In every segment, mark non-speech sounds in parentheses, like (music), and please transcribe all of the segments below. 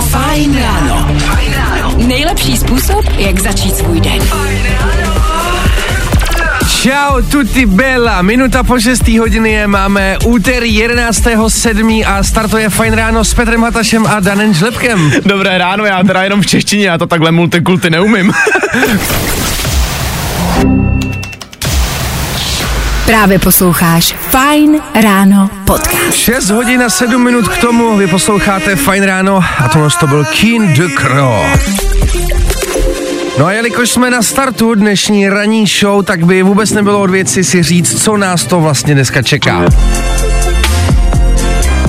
Fajn ráno. Nejlepší způsob, jak začít svůj den. Ciao tutti bella, minuta po 6. hodiny je, máme úterý 11.7. a startuje Fajn ráno s Petrem Hatašem a Danem Žlepkem. Dobré ráno, já teda jenom v češtině, já to takhle multikulty neumím. (laughs) Právě posloucháš Fajn ráno podcast. 6 hodin a 7 minut k tomu, vy posloucháte Fajn ráno a tohle to byl King de Cro. No a jelikož jsme na startu dnešní ranní show, tak by vůbec nebylo od věci si říct, co nás to vlastně dneska čeká.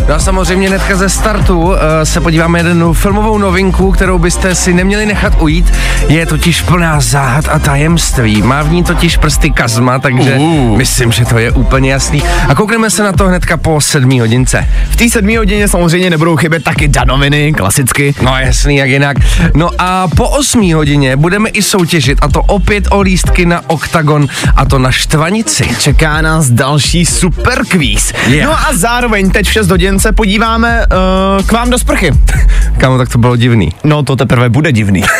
No a samozřejmě hnedka ze startu uh, se podíváme jednu filmovou novinku, kterou byste si neměli nechat ujít. Je totiž plná záhad a tajemství. Má v ní totiž prsty Kazma, takže uh. myslím, že to je úplně jasný. A koukneme se na to hnedka po sedmí hodince. V té sedmí hodině samozřejmě nebudou chybět taky danoviny, klasicky. No jasný, jak jinak. No a po osmí hodině budeme i soutěžit a to opět o lístky na OKTAGON a to na Štvanici. Čeká nás další super kvíz. Yeah. No a zároveň teď v 6 hodin se podíváme uh, k vám do sprchy. (laughs) Kamo, tak to bylo divný. No to teprve bude divný. (laughs)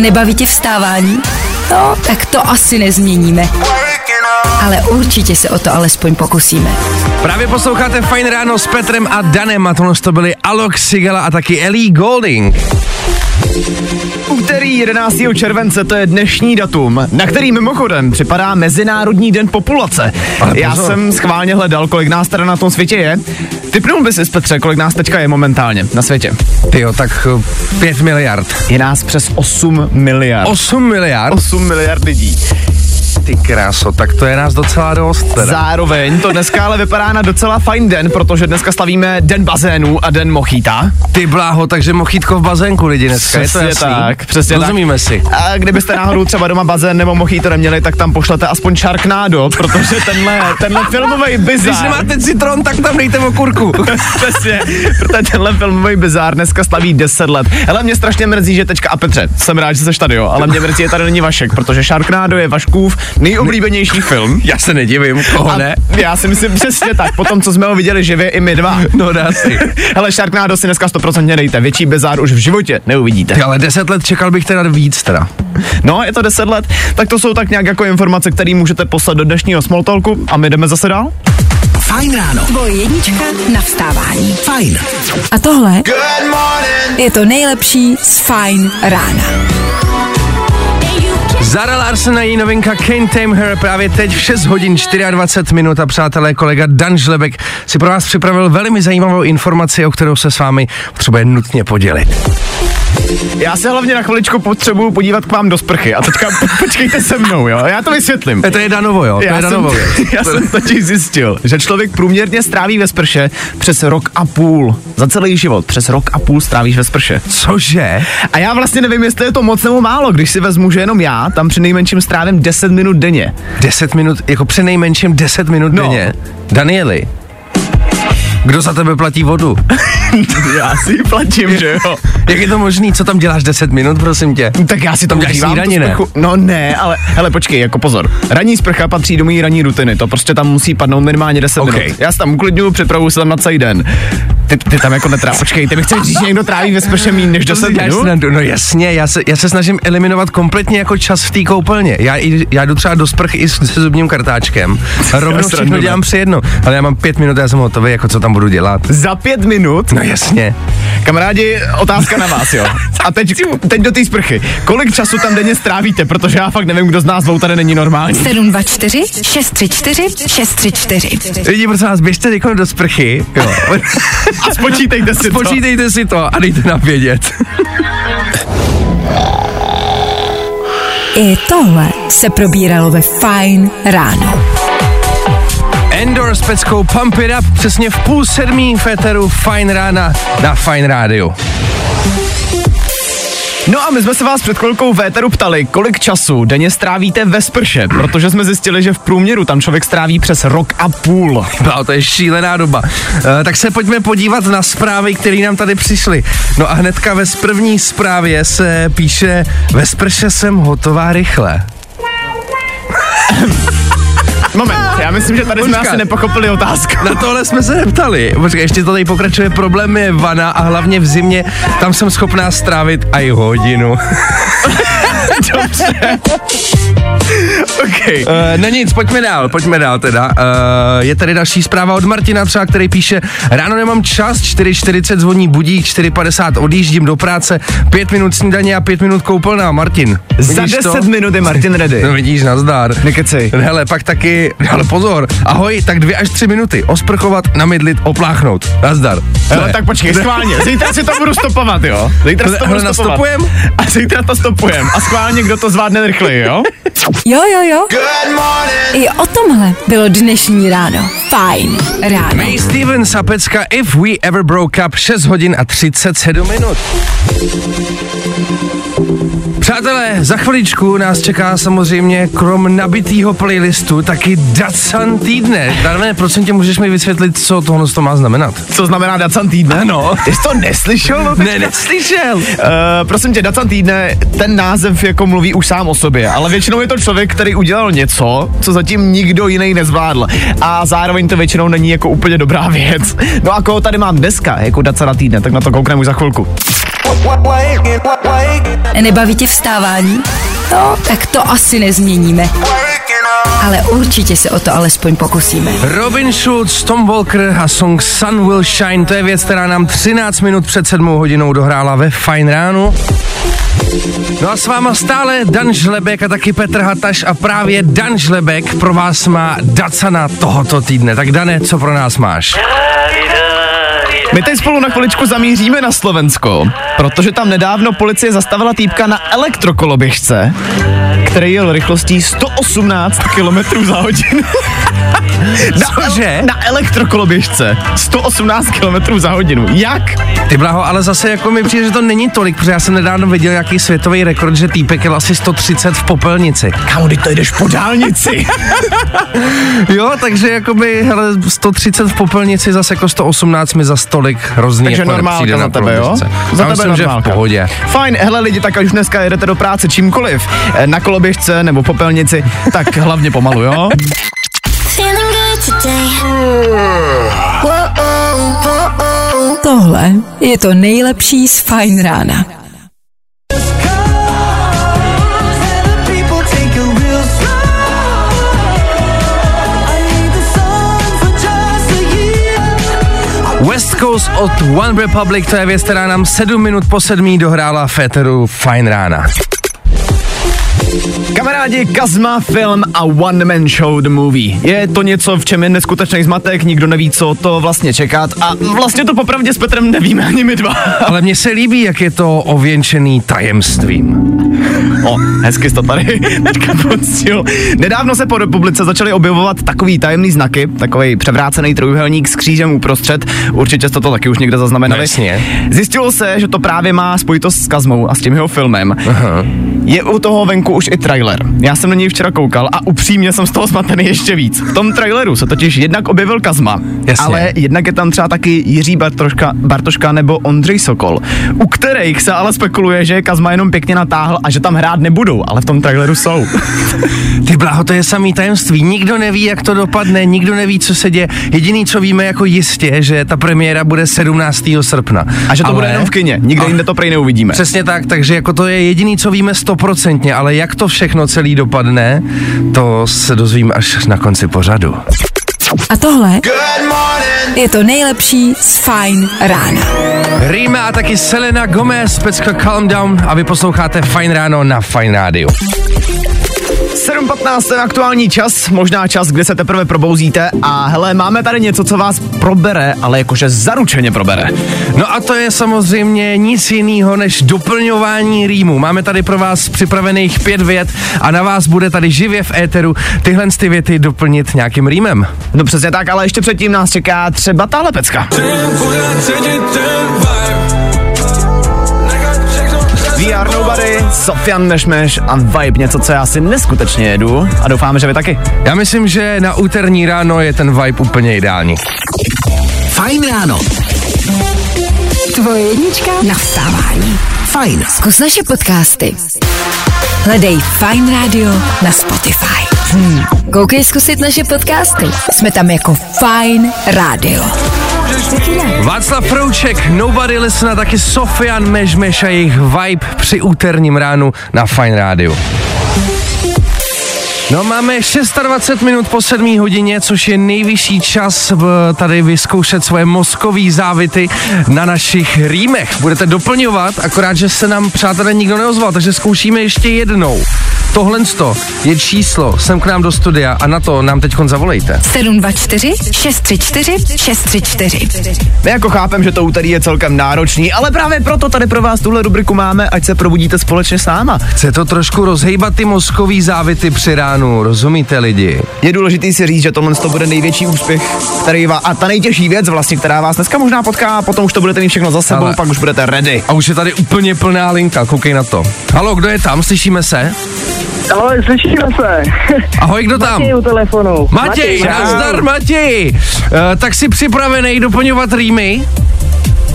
Nebaví tě vstávání? No, tak to asi nezměníme. Ale určitě se o to alespoň pokusíme. Právě posloucháte Fajn ráno s Petrem a Danem a tohle to byli Alok Sigala a taky Ellie Golding. Úterý 11. července, to je dnešní datum, na který mimochodem připadá Mezinárodní den populace. Ale Já pozor. jsem schválně hledal, kolik nás teda na tom světě je. Typnul bys si, Petře, kolik nás teďka je momentálně na světě. Ty jo, tak 5 miliard. Je nás přes 8 miliard. 8 miliard? 8 miliard lidí. Ty kráso, tak to je nás docela dost. Teda. Zároveň to dneska ale vypadá na docela fajn den, protože dneska slavíme den bazénů a den mochita. Ty bláho, takže mochítko v bazénku lidi dneska, je to Přesně jasný? tak, přesně tak. Rozumíme si. A kdybyste náhodou třeba doma bazén nebo mochito neměli, tak tam pošlete aspoň Sharknado, protože tenhle, tenhle filmový Když bizár... nemáte citron, tak tam dejte okurku. (laughs) Přesně, protože tenhle filmový bizár dneska slaví 10 let. Ale mě strašně mrzí, že teďka a Petře, jsem rád, že jsi tady, jo, ale mě mrzí, že tady není Vašek, protože Sharknado je Vaškův nejoblíbenější film. Já se nedivím, koho A ne? já si myslím přesně tak, potom co jsme ho viděli živě i my dva. (laughs) No dá si. Hele, Sharknado si dneska 100% dejte, větší bizár už v životě neuvidíte. Ty, ale 10 let čekal bych teda víc teda. No, je to 10 let, tak to jsou tak nějak jako informace, které můžete poslat do dnešního Smalltalku a my jdeme zase dál. Fajn ráno. Tvoje jednička na vstávání. Fajn. A tohle je to nejlepší z Fajn rána. Zara Larsen a její novinka Can't Tame Her právě teď v 6 hodin 24 minut a přátelé kolega Dan Žlebek si pro vás připravil velmi zajímavou informaci, o kterou se s vámi potřebuje nutně podělit. Já se hlavně na chviličku potřebuju podívat k vám do sprchy a teďka po- (laughs) počkejte se mnou, jo, já to vysvětlím. To je Danovo, jo? To Já je jsem, Danovo, věc. já jsem totiž zjistil, že člověk průměrně stráví ve sprše přes rok a půl. Za celý život přes rok a půl strávíš ve sprše. Cože? A já vlastně nevím, jestli je to moc nebo málo, když si vezmu, že jenom já tam při nejmenším strávím 10 minut denně. 10 minut, jako při nejmenším 10 minut No. denně. Danieli, kdo za tebe platí vodu? (laughs) Já si ji platím, že jo. Jak je to možný? Co tam děláš 10 minut, prosím tě? Tak já si tam tu snídani, ne? No ne, ale hele, počkej, jako pozor. Ranní sprcha patří do mojí ranní rutiny, to prostě tam musí padnout minimálně 10 OK. minut. Já se tam uklidňuju, připravuju se tam na celý den. Ty, ty tam jako netrávíš. Počkej, ty mi chceš říct, že někdo tráví ve sprše méně než 10 Já minut? no jasně, já se, já se snažím eliminovat kompletně jako čas v té koupelně. Já, já jdu třeba do sprchy i s, se zubním kartáčkem. (laughs) Rovnou všechno dělám při jedno. Ale já mám pět minut, já jsem hotový, jako co tam budu dělat. Za pět minut? No jasně. Kamarádi, otázka na vás, jo. (laughs) A teď, teď do té sprchy. Kolik času tam denně strávíte, protože já fakt nevím, kdo z nás dvou tady není normální. 724 634 634. Lidi, prosím vás, běžte teď do sprchy. Jo. (laughs) A spočítejte si to. Spočítejte si to a dejte nám vědět. I tohle se probíralo ve Fajn ráno. Endor s peckou Pump It Up přesně v půl sedmí Féteru Fine rána na Fine rádiu. No a my jsme se vás před chvilkou v éteru ptali, kolik času denně strávíte ve sprše, protože jsme zjistili, že v průměru tam člověk stráví přes rok a půl. (laughs) No, to je šílená doba. E, tak se pojďme podívat na zprávy, které nám tady přišly. No a hnedka ve první zprávě se píše, ve sprše jsem hotová rychle. (laughs) Moment, já myslím, že tady jsme Počkat. asi nepochopili otázku. Na tohle jsme se neptali. Počkej, ještě to tady pokračuje. Problém je vana a hlavně v zimě tam jsem schopná strávit i hodinu. (laughs) (laughs) okay. Uh, no nic, pojďme dál, pojďme dál teda. Uh, je tady další zpráva od Martina třeba, který píše Ráno nemám čas, 4.40 zvoní budík, 4.50 odjíždím do práce, 5 minut snídaně a 5 minut koupelná. Martin, Za vidíš 10 to? minut je Martin ready. No vidíš, nazdar. Nekecej. Hele, pak taky, ale pozor, ahoj, tak dvě až tři minuty, osprchovat, namydlit, opláchnout. Nazdar. Hele, tak počkej, schválně, zítra si to budu stopovat, jo? Zítra si to Hele, budu stopovat. A zítra to stopujem. A schválně, kdo to zvládne rychleji, jo? (laughs) Jo, jo, jo. I o tomhle bylo dnešní ráno. Fajn ráno. May Stevens a pecka If We Ever Broke Up 6 hodin a 37 minut. Přátelé, za chviličku nás čeká samozřejmě krom nabitýho playlistu taky Datsun týdne. Darvé, prosím tě, můžeš mi vysvětlit, co tohle to má znamenat? Co znamená Dacan týdne? Ano. Ty jsi to neslyšel? No, Ne, neslyšel. Uh, prosím tě, Dacan týdne, ten název jako mluví už sám o sobě, ale většinou je to člověk, který udělal něco, co zatím nikdo jiný nezvládl. A zároveň to většinou není jako úplně dobrá (laughs) věc. No a koho tady mám dneska jako Dacana týdne, tak na to koukneme už za chvilku. Nebaví tě vstávání? No, tak to asi nezměníme. Ale určitě se o to alespoň pokusíme. Robin Schulz, Tom Walker a song Sun Will Shine, to je věc, která nám 13 minut před 7 hodinou dohrála ve Fine ránu. No a s váma stále Dan Žlebek a taky Petr Hataš a právě Dan Žlebek pro vás má Dacana tohoto týdne. Tak Dane, co pro nás máš? My teď spolu na chviličku zamíříme na Slovensko, protože tam nedávno policie zastavila týpka na elektrokoloběžce, který jel rychlostí 118 km za hodinu. (laughs) na, Cože? na elektrokoloběžce 118 km za hodinu. Jak? Ty blaho, ale zase jako mi přijde, že to není tolik, protože já jsem nedávno viděl nějaký světový rekord, že týpek jel asi 130 v popelnici. Kámo, teď to jdeš po dálnici. (laughs) Jo, takže jakoby, hele, 130 v popelnici, zase jako 118 mi za stolik hrozný Takže jako normálka za na tebe, jo? Za Já tebe myslím, že v normálka. pohodě. Fajn, hele lidi, tak ať už dneska jedete do práce čímkoliv, eh, na koloběžce nebo popelnici, tak hlavně pomalu, jo? Feeling good today. Tohle je to nejlepší z Fajn rána. West Coast od One Republic, to je věc, která nám 7 minut po 7 dohrála Féteru Fine rána. Kamarádi, Kazma, film a One Man Show The Movie. Je to něco, v čem je neskutečný zmatek, nikdo neví, co to vlastně čekat a vlastně to popravdě s Petrem nevíme ani my dva. (laughs) Ale mně se líbí, jak je to ověnčený tajemstvím. O, hezky to tady (laughs) teďka poctil. Nedávno se po republice začaly objevovat takový tajemný znaky, takový převrácený trojuhelník s křížem uprostřed. Určitě jste to taky už někde zaznamenali. No jasně. Zjistilo se, že to právě má spojitost s Kazmou a s tím jeho filmem. Aha. Je u toho venku už i trailer. Já jsem na něj včera koukal a upřímně jsem z toho zmatený ještě víc. V tom traileru se totiž jednak objevil Kazma, Jasně. ale jednak je tam třeba taky Jiří Bartoška, Bartoška nebo Ondřej Sokol, u kterých se ale spekuluje, že Kazma jenom pěkně natáhl a že tam hrát nebudou, ale v tom traileru jsou. Ty bláho, to je samý tajemství. Nikdo neví, jak to dopadne, nikdo neví, co se děje. Jediný, co víme jako jistě, že ta premiéra bude 17. srpna. A že to Ale- bude jenom v kině, nikde jinde to prej neuvidíme. Přesně tak, takže jako to je jediný, co víme stoprocentně, ale jak to všechno celý dopadne, to se dozvím až na konci pořadu. A tohle je to nejlepší z Fajn rána. Rýma a taky Selena Gomez, pecka Calm Down a vy posloucháte Fine Ráno na Fine Rádiu. 7.15 ten aktuální čas, možná čas, kde se teprve probouzíte a hele, máme tady něco, co vás probere, ale jakože zaručeně probere. No a to je samozřejmě nic jiného než doplňování rýmu. Máme tady pro vás připravených pět vět a na vás bude tady živě v éteru tyhle ty věty doplnit nějakým rýmem. No přesně tak, ale ještě předtím nás čeká třeba tahle pecka. Are no Nobody, Sofian Nešmeš a Vibe, něco, co já si neskutečně jedu a doufáme, že vy taky. Já myslím, že na úterní ráno je ten vibe úplně ideální. Fajn ráno. Tvoje jednička na vstávání. Fajn. Zkus naše podcasty. Hledej Fine Radio na Spotify. Hmm. Koukej zkusit naše podcasty. Jsme tam jako Fine Radio. Václav Frouček, Nobody Listen a taky Sofian Mežmeš a jejich vibe při úterním ránu na Fine Radio. No máme 26 minut po 7 hodině, což je nejvyšší čas v, tady vyzkoušet svoje mozkový závity na našich rýmech. Budete doplňovat, akorát, že se nám přátelé nikdo neozval, takže zkoušíme ještě jednou. Tohle je číslo, sem k nám do studia a na to nám teď zavolejte. 724 634 634. My jako chápem, že to úterý je celkem náročný, ale právě proto tady pro vás tuhle rubriku máme, ať se probudíte společně s náma. Chce to trošku rozhejbat ty mozkový závity při ránu, rozumíte lidi? Je důležitý si říct, že tohle to bude největší úspěch, který vás, a ta nejtěžší věc vlastně, která vás dneska možná potká, a potom už to budete mít všechno za sebou, Ale- pak už budete ready. A už je tady úplně plná linka, koukej na to. Halo, kdo je tam, slyšíme se? Ahoj, slyšíme se. (laughs) Ahoj, kdo tam? Matěj u telefonu. Matěj, čau. nazdar Matěj. Uh, tak jsi připravený doplňovat rýmy?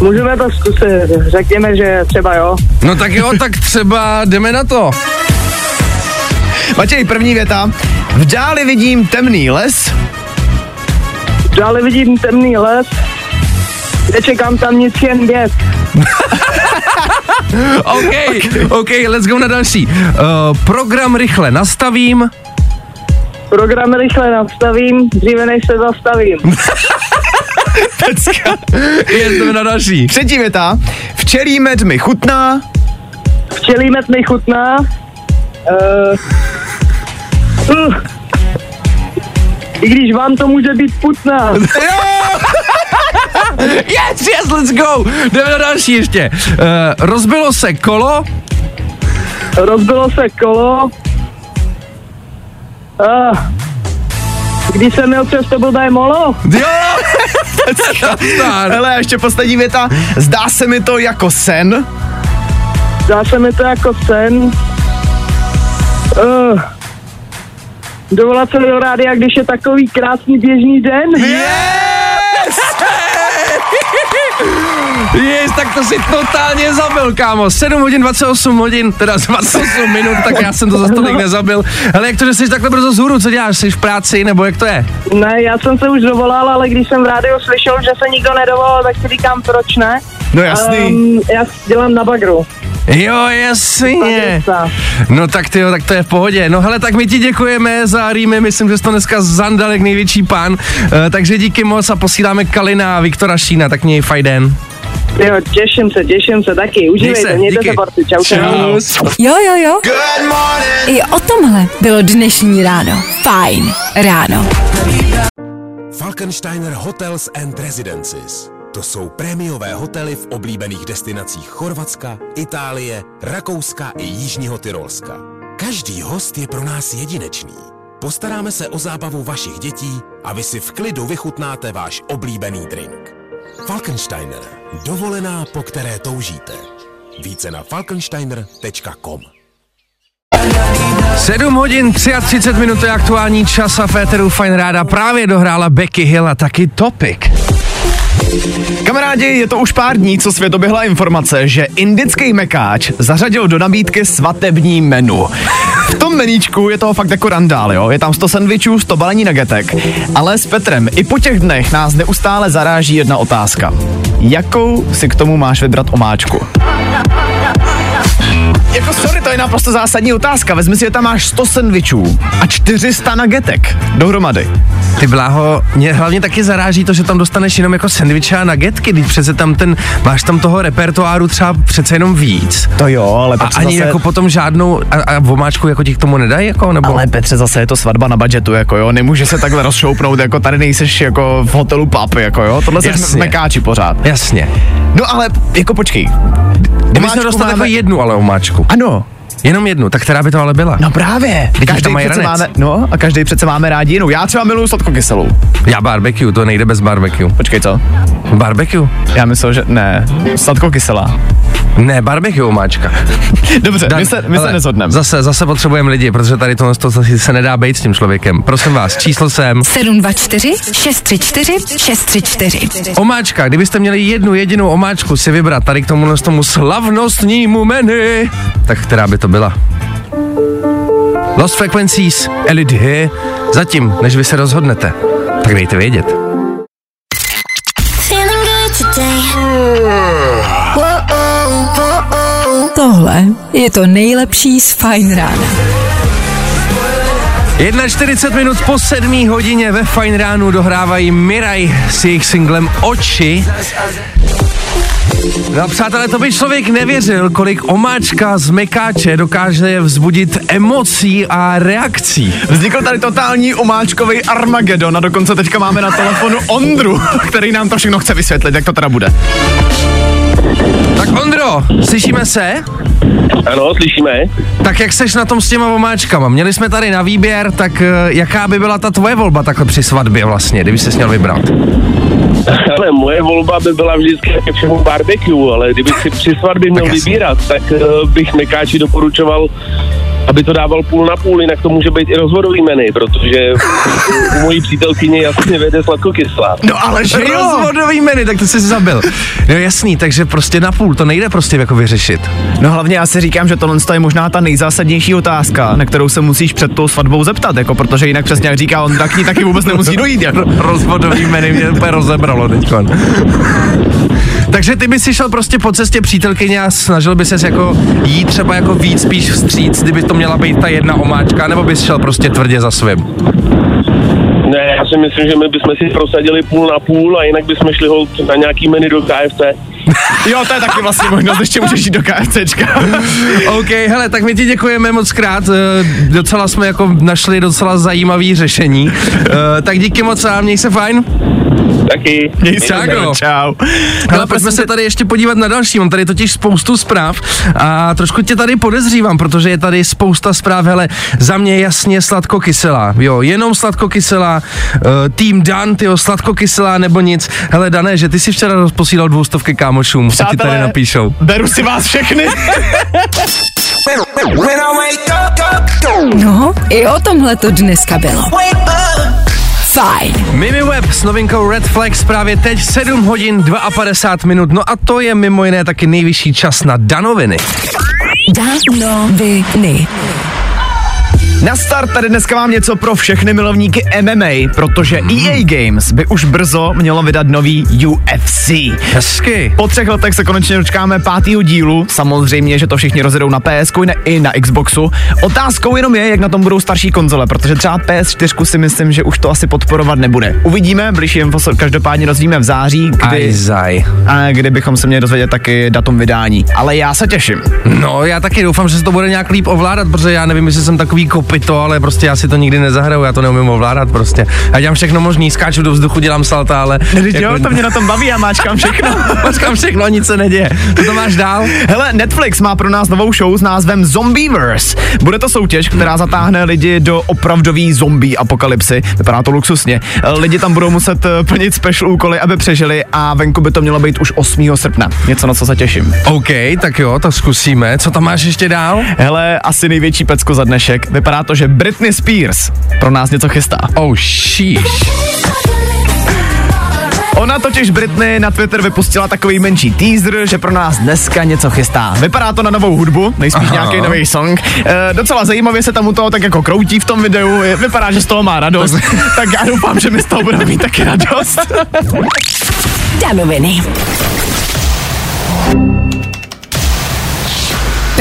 Můžeme to zkusit, řekněme, že třeba jo. No tak jo, tak třeba jdeme na to. Matěj, první věta. V dáli vidím temný les. Dále vidím temný les, nečekám tam nic jen věc. (laughs) OK, OK, let's go na další. Uh, program rychle nastavím. Program rychle nastavím, dříve než se zastavím. (laughs) Jdeme na další. Třetí věta. Včelí med mi chutná. Včelí med mi chutná. Uh, I když vám to může být putná. Yes, yes, let's go. Jdeme na další ještě. Uh, rozbilo se kolo. Rozbilo se kolo. Uh, když jsem měl přes to blbé molo, Jo. Hele, ještě poslední věta. Zdá se mi to jako sen. Dá se mi to jako sen. Uh, dovolat se do rádia, když je takový krásný běžný den. Yes! Yes, tak to si totálně zabil, kámo. 7 hodin 28 hodin, teda 28 minut, tak já jsem to za tolik nezabil. Ale jak to, že jsi takhle brzo zhůru, co děláš? Jsi v práci, nebo jak to je? Ne, já jsem se už dovolal, ale když jsem v rádiu slyšel, že se nikdo nedovolal, tak si říkám, proč ne. No jasný. Um, já dělám na bagru. Jo, jasně. No tak ty tak to je v pohodě. No hele, tak my ti děkujeme za rýmy, myslím, že jsi to dneska zandal jak největší pán. Uh, takže díky moc a posíláme Kalina a Viktora Šína, tak měj fajn den. Jo, těším se, těším se taky. Užívejte, se, mějte díky. se, borci. Čau, čau. Jo, jo, jo. I o tomhle bylo dnešní ráno. Fajn ráno. Falkensteiner Hotels and Residences. To jsou prémiové hotely v oblíbených destinacích Chorvatska, Itálie, Rakouska i Jižního Tyrolska. Každý host je pro nás jedinečný. Postaráme se o zábavu vašich dětí a vy si v klidu vychutnáte váš oblíbený drink. Falkensteiner. Dovolená, po které toužíte. Více na falkensteiner.com 7 hodin 33 minut to je aktuální čas a Féteru Fine Ráda právě dohrála Becky Hill a taky Topic. Kamarádi, je to už pár dní, co svět oběhla informace, že indický mekáč zařadil do nabídky svatební menu. V tom meníčku je toho fakt jako randál, jo? Je tam 100 sandvičů, 100 balení nagetek. Ale s Petrem i po těch dnech nás neustále zaráží jedna otázka. Jakou si k tomu máš vybrat omáčku? Jako sorry, to je naprosto zásadní otázka. Vezmi si, že tam máš 100 sandvičů a 400 nagetek dohromady. Ty bláho, mě hlavně taky zaráží to, že tam dostaneš jenom jako sendviče a nagetky, když přece tam ten, máš tam toho repertoáru třeba přece jenom víc. To jo, ale A pak se ani zase... jako potom žádnou, a, a vomáčku jako ti k tomu nedají, jako, nebo? Ale Petře, zase je to svatba na budgetu, jako jo, nemůže se takhle rozšoupnout, jako tady nejseš jako v hotelu pub, jako jo, tohle Jasně. mekáči pořád. Jasně. No ale, jako počkej. My jsme Omáčku dostali máme- jako jednu ale omáčku. Ano, Jenom jednu, tak která by to ale byla? No právě. Teď Každý mají přece ranec. máme, no a každý přece máme rádi jinou. Já třeba miluju sladkokyselou. Já barbecue, to nejde bez barbecue. Počkej, co? Barbecue? Já myslel, že ne, sladkokyselá. Ne, barbecue omáčka. (laughs) Dobře, Dan, my se, my se nezhodneme. Zase, zase potřebujeme lidi, protože tady to, to, to se nedá být s tím člověkem. Prosím vás, číslo jsem. 724 634 634. Omáčka, kdybyste měli jednu jedinou omáčku si vybrat tady k tomu, tomu slavnostnímu menu, tak která by to byla? Lost Frequencies, Elite He, zatím, než vy se rozhodnete, tak dejte vědět. Tohle je to nejlepší z Fine Rána. 41 minut po 7 hodině ve Fine Ránu dohrávají Miraj s jejich singlem Oči. No přátelé, to by člověk nevěřil, kolik omáčka z mekáče dokáže vzbudit emocí a reakcí. Vznikl tady totální omáčkový Armagedon a dokonce teďka máme na telefonu Ondru, který nám to všechno chce vysvětlit, jak to teda bude. Tak Ondro, slyšíme se? Ano, slyšíme. Tak jak seš na tom s těma omáčkama? Měli jsme tady na výběr, tak eh, jaká by byla ta tvoje volba takhle při svatbě vlastně, kdyby se měl vybrat? (laughs) Ale moje volba by byla vždycky ke všemu barbecue, ale kdybych si při svatbě měl vybírat, tak uh, bych Mekáči doporučoval aby to dával půl na půl, jinak to může být i rozvodový menu, protože u (laughs) mojí přítelkyně jasně vede sladkokyslá. No ale že jo! Rozvodový menu, tak to jsi zabil. No jasný, takže prostě na půl, to nejde prostě jako vyřešit. No hlavně já si říkám, že tohle je možná ta nejzásadnější otázka, na kterou se musíš před tou svatbou zeptat, jako protože jinak přesně jak říká on, tak ní taky vůbec nemusí dojít. Jako. Rozvodový menu mě úplně rozebralo teďkon. (laughs) Takže ty bys si šel prostě po cestě přítelkyně a snažil by ses jako jít třeba jako víc spíš vstříc, kdyby to měla být ta jedna omáčka, nebo bys šel prostě tvrdě za svým? Ne, já si myslím, že my bychom si prosadili půl na půl a jinak bychom šli holt na nějaký menu do KFC. (laughs) Jo, to je taky vlastně možnost, ještě můžeš jít do KFCčka. (laughs) OK, hele, tak my ti děkujeme moc krát, eh, docela jsme jako našli docela zajímavý řešení, Eh, tak díky moc a měj se fajn. Taky. Měj se, Čau. Ale pojďme se tady ještě podívat na další, mám tady totiž spoustu zpráv a trošku tě tady podezřívám, protože je tady spousta zpráv, hele, za mě jasně sladkokyselá, jo, jenom sladkokyselá, uh, tým Dan, tyjo, sladkokyselá nebo nic, hele Dané, že ty si včera posílal dvoustovky kámošům, a ti tady napíšou. beru si vás všechny. No, i o tomhle to dneska bylo. Fajn. Mimi Web s novinkou Red Flags právě teď 7 hodin 52 minut, no a to je mimo jiné taky nejvyšší čas na danoviny. Danoviny. Na start tady dneska mám něco pro všechny milovníky MMA, protože EA Games by už brzo mělo vydat nový UFC. Hezky. Po třech letech se konečně dočkáme pátého dílu. Samozřejmě, že to všichni rozjedou na PS i na Xboxu. Otázkou jenom je, jak na tom budou starší konzole, protože třeba PS4 si myslím, že už to asi podporovat nebude. Uvidíme, blížší info se každopádně dozvíme v září, kdy, a kdy bychom se měli dozvědět taky datum vydání. Ale já se těším. No, já taky doufám, že se to bude nějak líp ovládat, protože já nevím, jestli jsem takový kopito, ale prostě já si to nikdy nezahraju, já to neumím ovládat prostě. Já dělám všechno možný, skáču do vzduchu, dělám salta, ale... Teď jo, to mě na tom baví, já máčkám všechno. (laughs) Počkám všechno, nic se neděje. Co to máš dál? Hele, Netflix má pro nás novou show s názvem Zombieverse. Bude to soutěž, která zatáhne lidi do opravdový zombie apokalypsy. Vypadá to luxusně. Lidi tam budou muset eh, plnit special úkoly, aby přežili a venku by to mělo být už 8. srpna. Něco, na co se těším. OK, tak jo, to zkusíme. Co tam máš ještě dál? Hele, asi největší pecko za dnešek. Vypadá to, že Britney Spears pro nás něco chystá. Oh, sheesh. Ona totiž Britney na Twitter vypustila takový menší teaser, že pro nás dneska něco chystá. Vypadá to na novou hudbu, nejspíš Aha. nějaký nový song. E, docela zajímavě se tam u toho tak jako kroutí v tom videu, je, vypadá, že z toho má radost. tak já doufám, že my z toho budeme mít taky radost. Danoviny.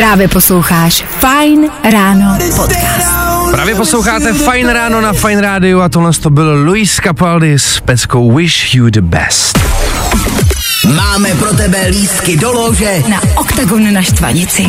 Právě posloucháš Fine Ráno podcast. Právě posloucháte Fine Ráno na Fine Radio a tohle to byl Luis Capaldi s peckou Wish You The Best. Máme pro tebe lísky do lože. Na OKTAGON na Štvanici.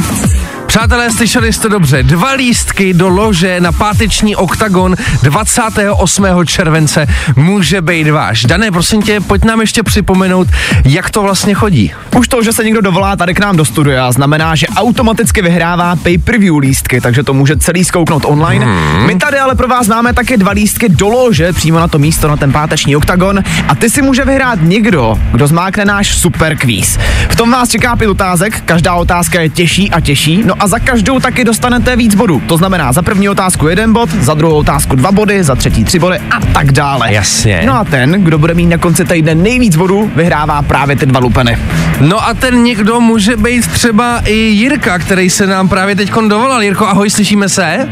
Přátelé, slyšeli jste dobře. Dva lístky do lože na páteční oktagon 28. července může být váš. Dané, prosím tě, pojď nám ještě připomenout, jak to vlastně chodí. Už to, že se někdo dovolá tady k nám do studia, znamená, že automaticky vyhrává pay-per-view lístky, takže to může celý zkouknout online. Hmm. My tady ale pro vás máme také dva lístky do lože, přímo na to místo, na ten páteční oktagon. A ty si může vyhrát někdo, kdo zmákne náš super kvíz. V tom vás čeká pět otázek, každá otázka je těžší a těžší, no a za každou taky dostanete víc bodů. To znamená za první otázku jeden bod, za druhou otázku dva body, za třetí tři body a tak dále. Jasně. No a ten, kdo bude mít na konci týdne nejvíc bodů, vyhrává právě ty dva lupeny. No a ten někdo může být třeba i Jirka, který se nám právě teď dovolal. Jirko, ahoj, slyšíme se?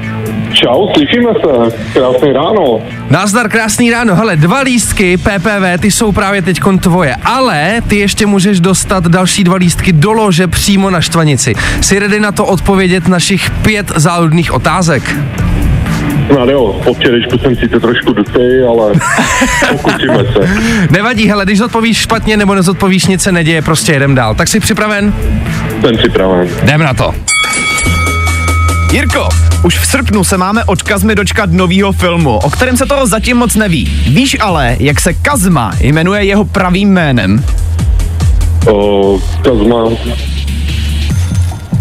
Čau, slyšíme se. Krásné ráno. Nazdar, krásný ráno. Hele, dva lístky PPV, ty jsou právě teď tvoje, ale ty ještě můžeš dostat další dva lístky do lože přímo na štvanici. Jsi ready na to odpovědět našich pět záludných otázek? No jo, po včerejšku jsem si to trošku dutej, ale (laughs) pokusíme se. Nevadí, hele, když odpovíš špatně nebo nezodpovíš, nic se neděje, prostě jedem dál. Tak jsi připraven? Jsem připraven. Jdem na to. Jirko, už v srpnu se máme od Kazmy dočkat novýho filmu, o kterém se toho zatím moc neví. Víš ale, jak se Kazma jmenuje jeho pravým jménem? O, Kazma,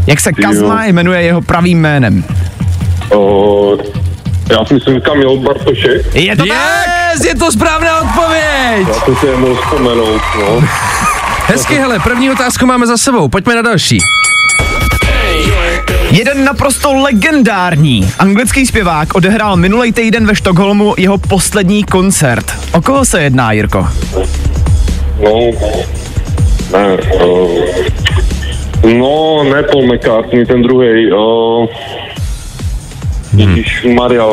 Jak se Kazma jmenuje jeho pravým jménem? o, já si myslím Kamil Bartošek. Je to tak? Yes, je to správná odpověď. Já jsem si je mohl vzpomenout, no. (laughs) Hezky, hele, první otázku máme za sebou, pojďme na další. Jeden naprosto legendární anglický zpěvák odehrál minulý týden ve Štokholmu jeho poslední koncert. O koho se jedná, Jirko? No, ne, o, no, ne Paul McCartney, ten druhý. O, Ježíš Maria.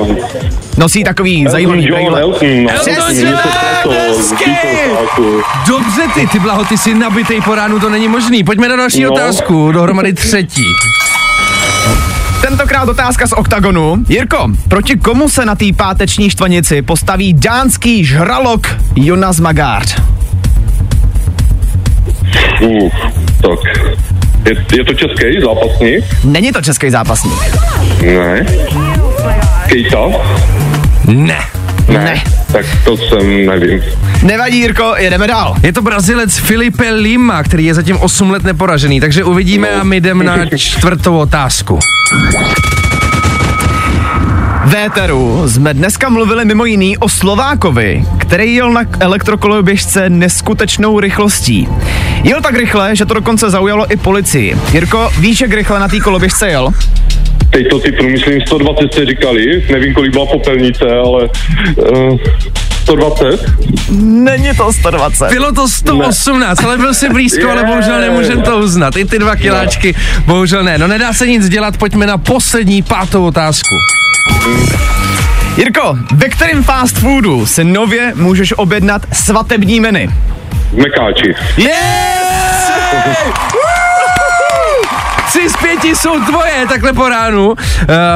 Nosí takový zajímavý John brejle. Elton, no. Elton John. Dobře ty, ty blaho, ty jsi nabitej po ránu, to není možný. Pojďme na další No. otázku, dohromady třetí. Tentokrát otázka z OKTAGONu. Jirko, proti komu se na té páteční štvanici postaví dánský žralok Jonas Magard? Uf, tak. Je, je to český zápasník? Není to český zápasník. Ne. Kejta? Ne. Ne. Tak to jsem nevím. Nevadí, Jirko, jedeme dál. Je to Brazilec Filipe Lima, který je zatím 8 let neporažený, takže uvidíme a my jdeme na (laughs) čtvrtou otázku. V éteru jsme dneska mluvili mimo jiný o Slovákovi, který jel na elektrokoloběžce neskutečnou rychlostí. Jel tak rychle, že to dokonce zaujalo i policii. Jirko, víš, jak rychle na té koloběžce jel? Teď to typu, myslím 120 jste říkali, nevím kolik byla popelnice, ale uh, 120. Není to 120. Bylo to 118, ale byl si blízko, ale bohužel nemůžem to uznat. I ty dva kiláčky, bohužel ne. No nedá se nic dělat, pojďme na poslední pátou otázku. Jirko, ve kterém fast foodu si nově můžeš objednat svatební menu? V Mekáči. Yes! (laughs) Tři z pěti jsou tvoje, takhle po ránu. Uh,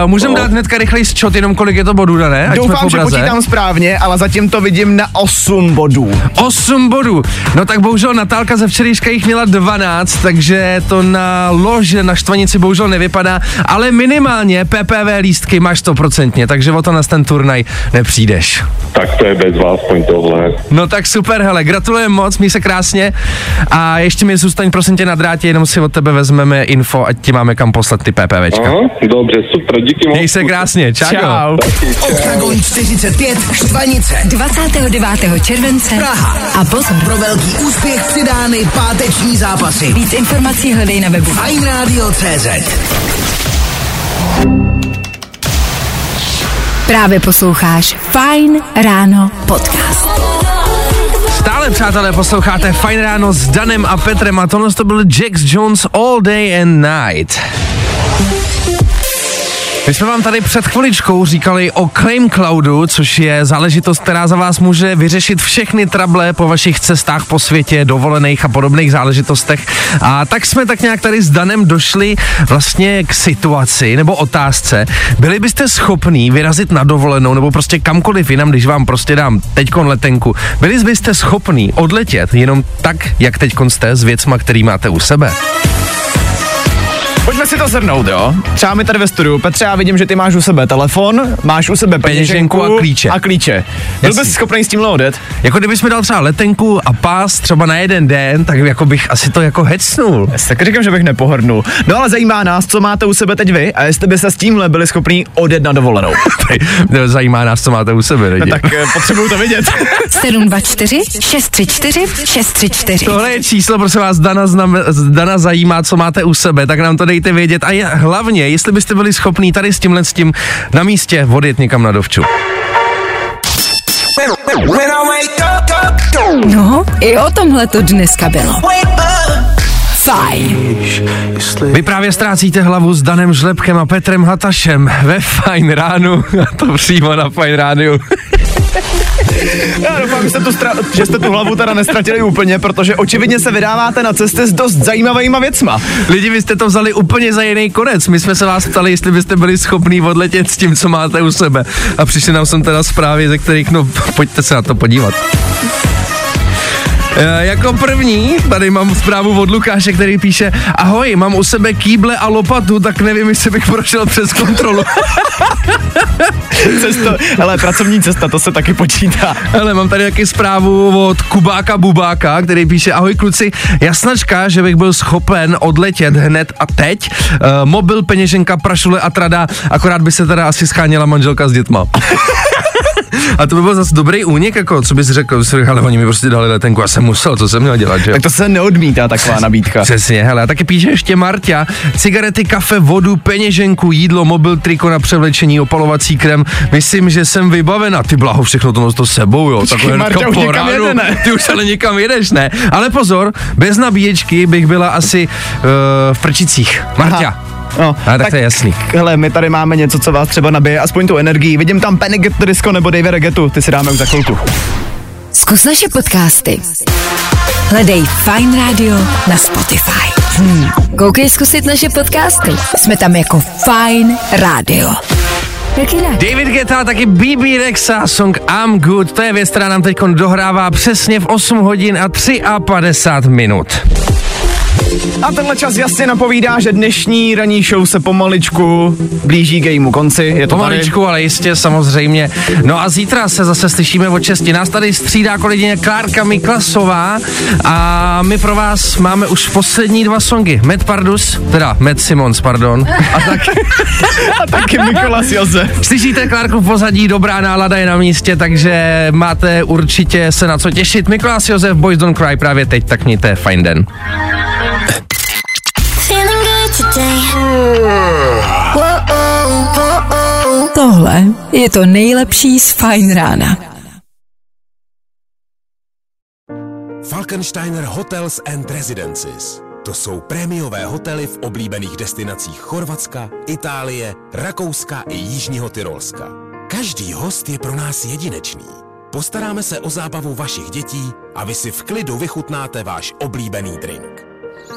můžeme No. dát hnedka rychlej ščot, jenom kolik je to bodů, ne? Ať jsme Doufám, že počítám správně, ale zatím to vidím na 8 bodů. 8 bodů. No tak bohužel Natálka ze včerejška jich měla 12, takže to na lože na štvanici bohužel nevypadá, ale minimálně PPV lístky máš 100%, takže o to na ten turnaj nepřijdeš. Tak to je bez vás, tohle. No tak super, hele, gratulujem moc, měj se krásně a ještě mi zůstaň prosím tě na drátě, jenom si od tebe vezmeme info, ať ti máme kam poslat ty PPVčka. Aha, dobře, super, díky moc. Měj se krásně, čau. Čau. Octagon 45 Štvanice 29. července Praha. a pozor. Pro velký úspěch přidány páteční zápasy. Víc informací hledej na webu. Fajn Radio CZ. Právě posloucháš Fine Ráno podcast. Stále, přátelé, posloucháte Fajn ráno s Danem a Petrem a tohle to byl Jax Jones All Day and Night. My jsme vám tady před chviličkou říkali o Claim Cloudu, což je záležitost, která za vás může vyřešit všechny trable po vašich cestách po světě, dovolených a podobných záležitostech. A tak jsme tak nějak tady s Danem došli vlastně k situaci nebo otázce. Byli byste schopní vyrazit na dovolenou nebo prostě kamkoliv jinam, když vám prostě dám teďkon letenku. Byli byste schopní odletět jenom tak, jak teďkon jste s věcma, který máte u sebe? Pojďme si to zhrnout, jo? Třeba my tady ve studiu. Petře, já vidím, že ty máš u sebe telefon, máš u sebe peněženku, Peněženku a klíče. A klíče. Byl bys schopný s tímhle odjet? Jako kdybys mi dal třeba letenku a pás třeba na jeden den, tak jako bych asi to jako hecnul. Já tak říkám, že bych nepohrnul. No ale zajímá nás, co máte u sebe teď vy a jestli by se s tímhle byli schopní odjet na dovolenou. (laughs) No, Zajímá nás, co máte u sebe, lidi. tak eh, potřebuju to vidět. 724 634 634. Tohle je číslo, prosím vás, Dana, znam, Dana zajímá, co máte u sebe, tak nám to dejte vědět. A je, hlavně, jestli byste byli schopní tady s tímhle s tím na místě odjet někam na dovču. No, i o tomhle to dneska bylo. Fajn. Vy právě ztrácíte hlavu s Danem Žlepkem a Petrem Hatašem ve Fine ránu, (laughs) a to přímo na Fine rádiu. Já doufám, že jste, tu stra- že jste tu hlavu teda nestratili úplně, protože očividně se vydáváte na cesty s dost zajímavýma věcma. Lidi, vy jste to vzali úplně za jiný konec. My jsme se vás ptali, jestli byste byli schopní odletět s tím, co máte u sebe. A přišli nám sem teda zprávy, ze kterých, no, pojďte se na to podívat. E, jako první, tady mám zprávu od Lukáše, který píše Ahoj, mám u sebe kýble a lopatu, tak nevím, jestli bych prošel přes kontrolu. (laughs) Cesto, ale pracovní cesta, to se taky počítá. Ale mám tady taky zprávu od Kubáka Bubáka, který píše Ahoj kluci, jasnačka, že bych byl schopen odletět hned a teď. Uh, mobil, peněženka, prašule a trada, akorát by se teda asi scháněla manželka s dětma. (laughs) A to by byl zase dobrý únik, jako, co bys řekl, bys řekl, ale oni mi prostě dali letenku, já jsem musel, co jsem měl dělat, že? Tak to se neodmítá taková nabídka. Přesně, hele, a taky píše ještě Marťa, cigarety, kafe, vodu, peněženku, jídlo, mobil, triko na převlečení, opalovací krem. Myslím, že jsem vybavena. Ty blaho, všechno to to sebou, jo. Takhle Marta už po někam ránu. jede, ne? (laughs) Ty už ale někam jedeš, ne? Ale pozor, bez nabíječky bych byla asi uh, v prčicích. Marťa. No, Ale tak to je jasný. Hele, my tady máme něco, co vás třeba nabije, aspoň tu energii. Vidím tam Penny Get Disco nebo Davida Getu, ty si dáme už za chvilku. Zkus naše podcasty. Hledej Fine Radio na Spotify. Hmm. Koukej zkusit naše podcasty. Jsme tam jako Fine Radio. Jak jinak? David Guetta, taky BB Rexa, song I'm Good, to je věc, která nám teď dohrává přesně v 8 hodin a 53 minut. A tenhle čas jasně napovídá, že dnešní ranní show se pomaličku blíží k jejímu konci. Je to Pomaličku, ale jistě, samozřejmě. No a zítra se zase slyšíme od 6. Nás tady střídá kolegyně Klárka Miklasová a my pro vás máme už poslední dva songy. Matt Pardus, teda Matt Simons, pardon. A tak tady. (laughs) A taky Mikolas Josef. slyšíte Klárku v pozadí, dobrá nálada je na místě, takže máte určitě se na co těšit. Mikolas Josef, Boys Don't Cry právě teď, tak mějte fajn den. Feeling good today. Whoa, whoa, Tohle je to nejlepší z Fine rána. Falkensteiner Hotels and Residences. To jsou prémiové hotely v oblíbených destinacích Chorvatska, Itálie, Rakouska i Jižního Tyrolska. Každý host je pro nás jedinečný. Postaráme se o zábavu vašich dětí a vy si v klidu vychutnáte váš oblíbený drink.